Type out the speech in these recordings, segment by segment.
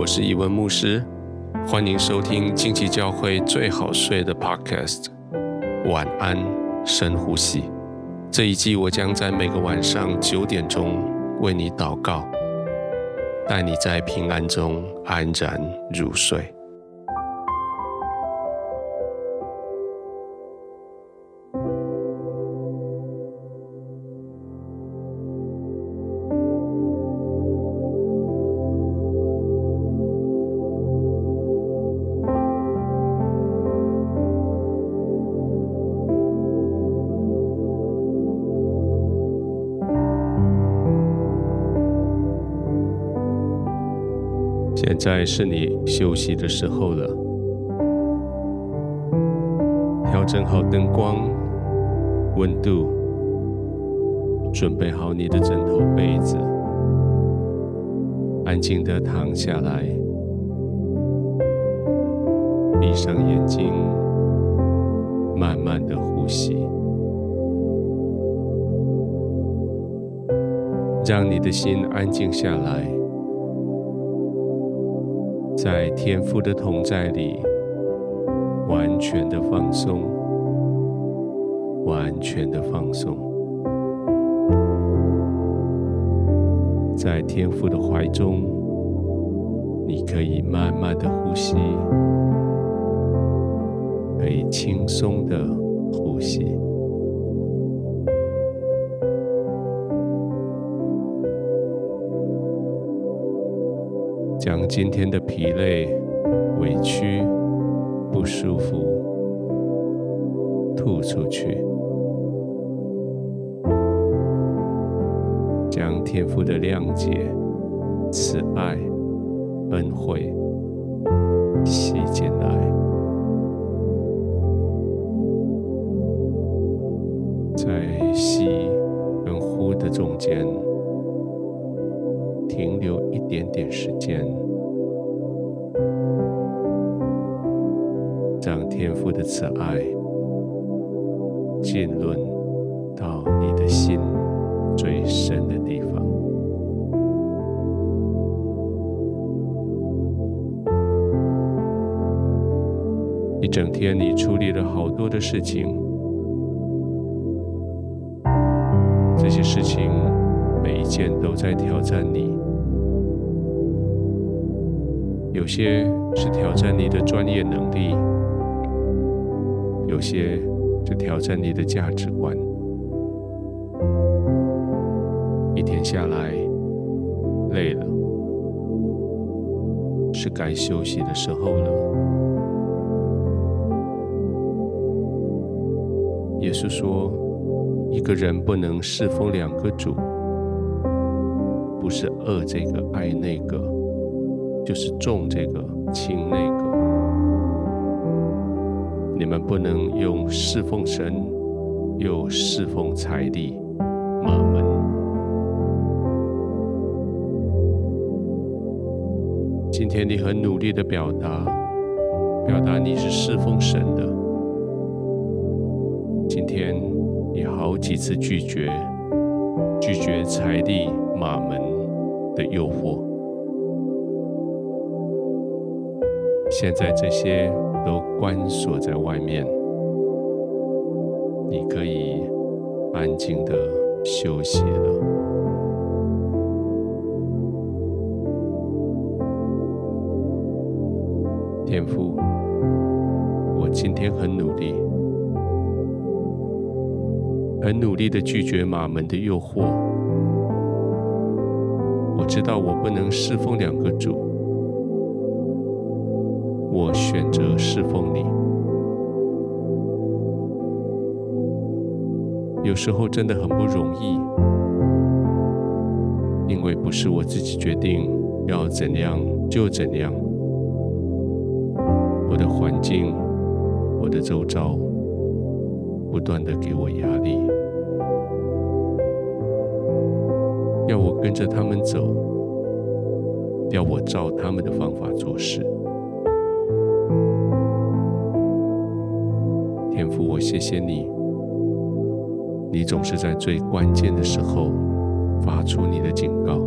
我是伊文牧师，欢迎收听近期教会最好睡的 Podcast。晚安，深呼吸。这一季我将在每个晚上九点钟为你祷告，带你在平安中安然入睡。在是你休息的时候了，调整好灯光、温度，准备好你的枕头、被子，安静地躺下来，闭上眼睛，慢慢地呼吸，让你的心安静下来。在天父的同在里，完全的放松，完全的放松，在天父的怀中，你可以慢慢的呼吸，可以轻松的呼吸。将今天的疲累、委屈、不舒服吐出去，将天父的谅解、慈爱、恩惠吸进来，在吸跟呼的中间。停留一点点时间，让天父的慈爱浸润到你的心最深的地方。一整天你处理了好多的事情，这些事情每一件都在挑战你。有些是挑战你的专业能力，有些是挑战你的价值观。一天下来，累了，是该休息的时候了。耶稣说，一个人不能侍奉两个主，不是爱这个爱那个。就是重这个轻那个，你们不能用侍奉神又侍奉财力、马门。今天你很努力的表达，表达你是侍奉神的。今天你好几次拒绝，拒绝财力、马门的诱惑。现在这些都关锁在外面，你可以安静的休息了。天父，我今天很努力，很努力的拒绝马门的诱惑。我知道我不能侍奉两个主。我选择侍奉你。有时候真的很不容易，因为不是我自己决定要怎样就怎样。我的环境，我的周遭，不断的给我压力，要我跟着他们走，要我照他们的方法做事。天父，我谢谢你，你总是在最关键的时候发出你的警告，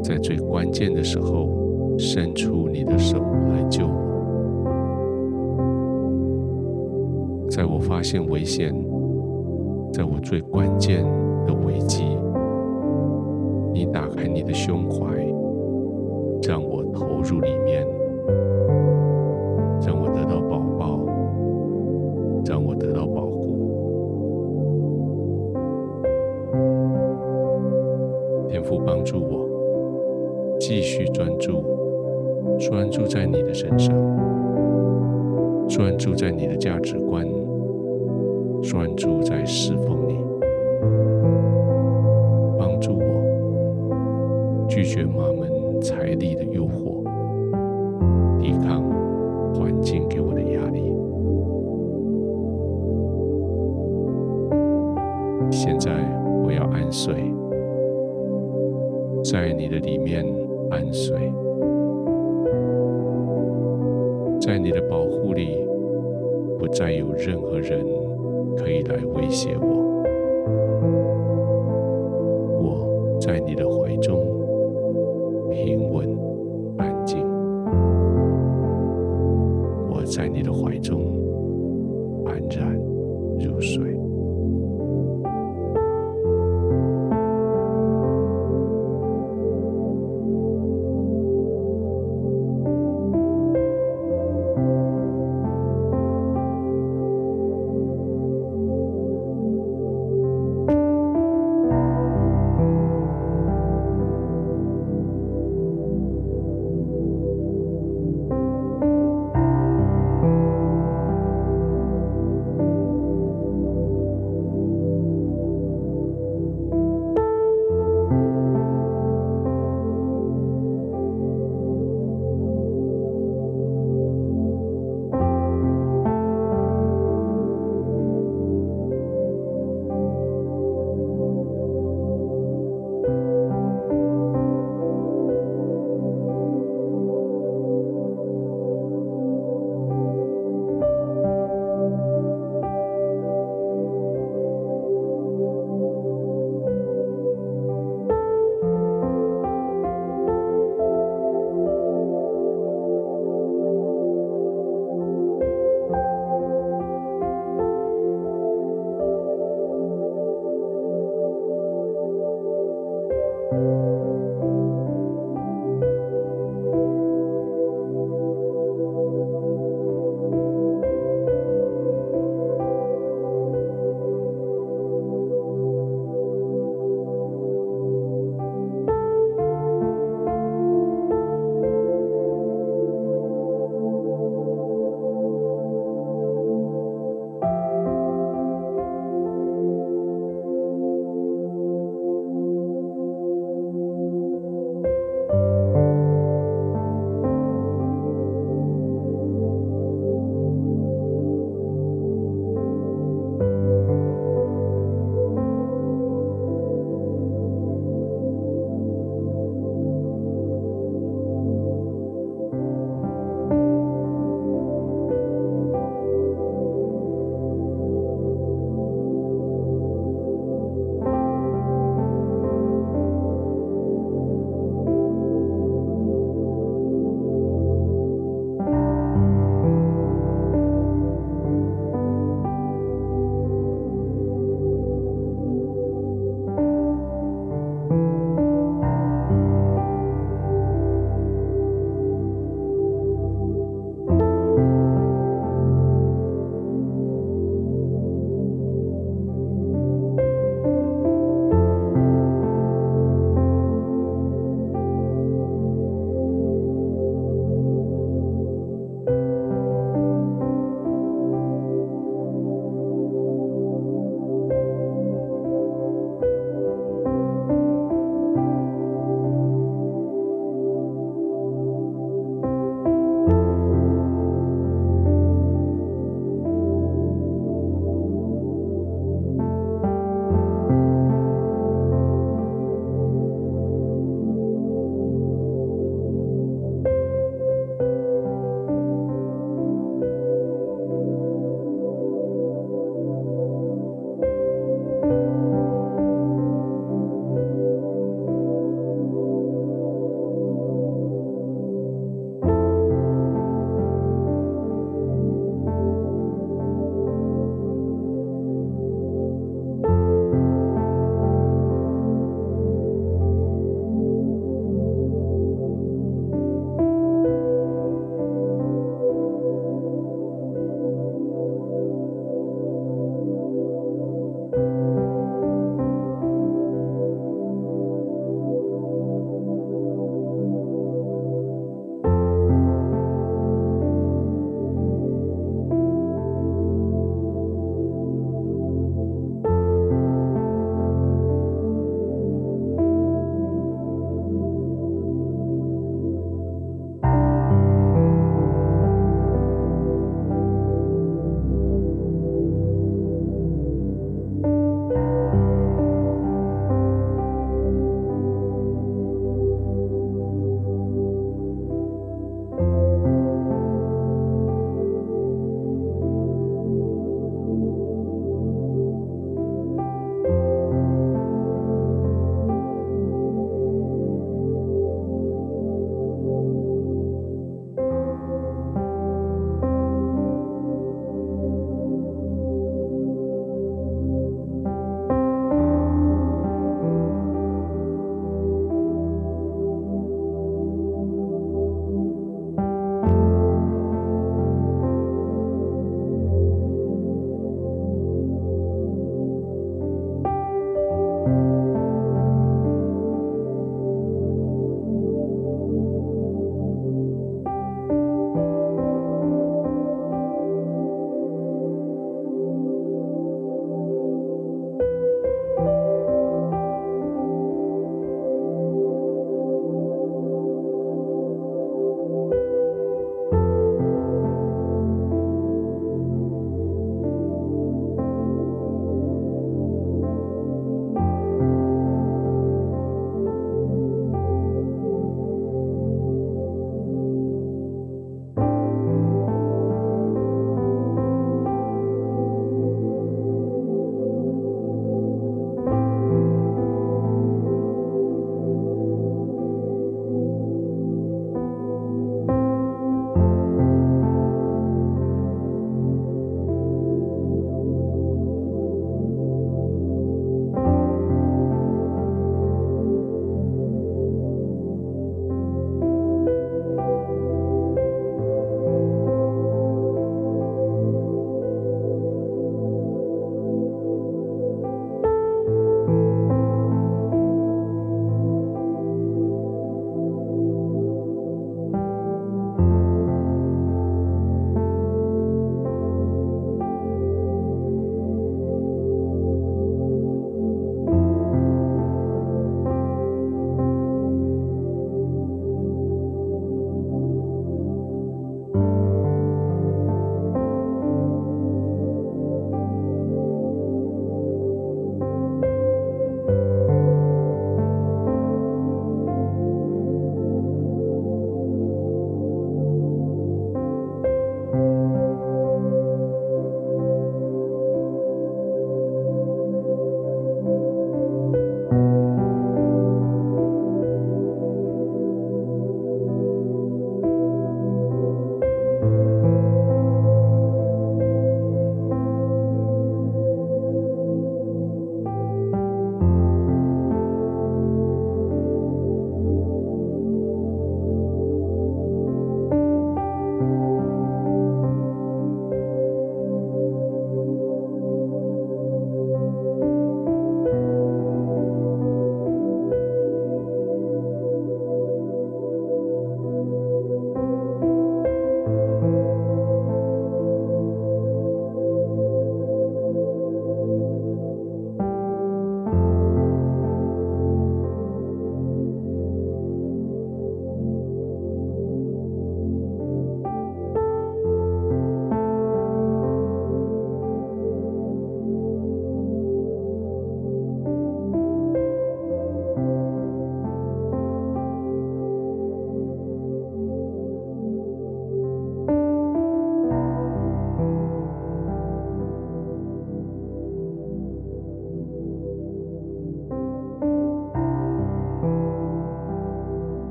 在最关键的时候伸出你的手来救我。在我发现危险，在我最关键的危机，你打开你的胸怀，让我投入里专注，专注在你的身上。专注在你的价值观，专注在侍奉你，帮助我拒绝马门财力的诱惑，抵抗环境给我的压力。现在我要安睡，在你的里面安睡在你的保护里不再有任何人可以来威胁我。我在你的怀中平稳安静。我在你的怀中安然入睡。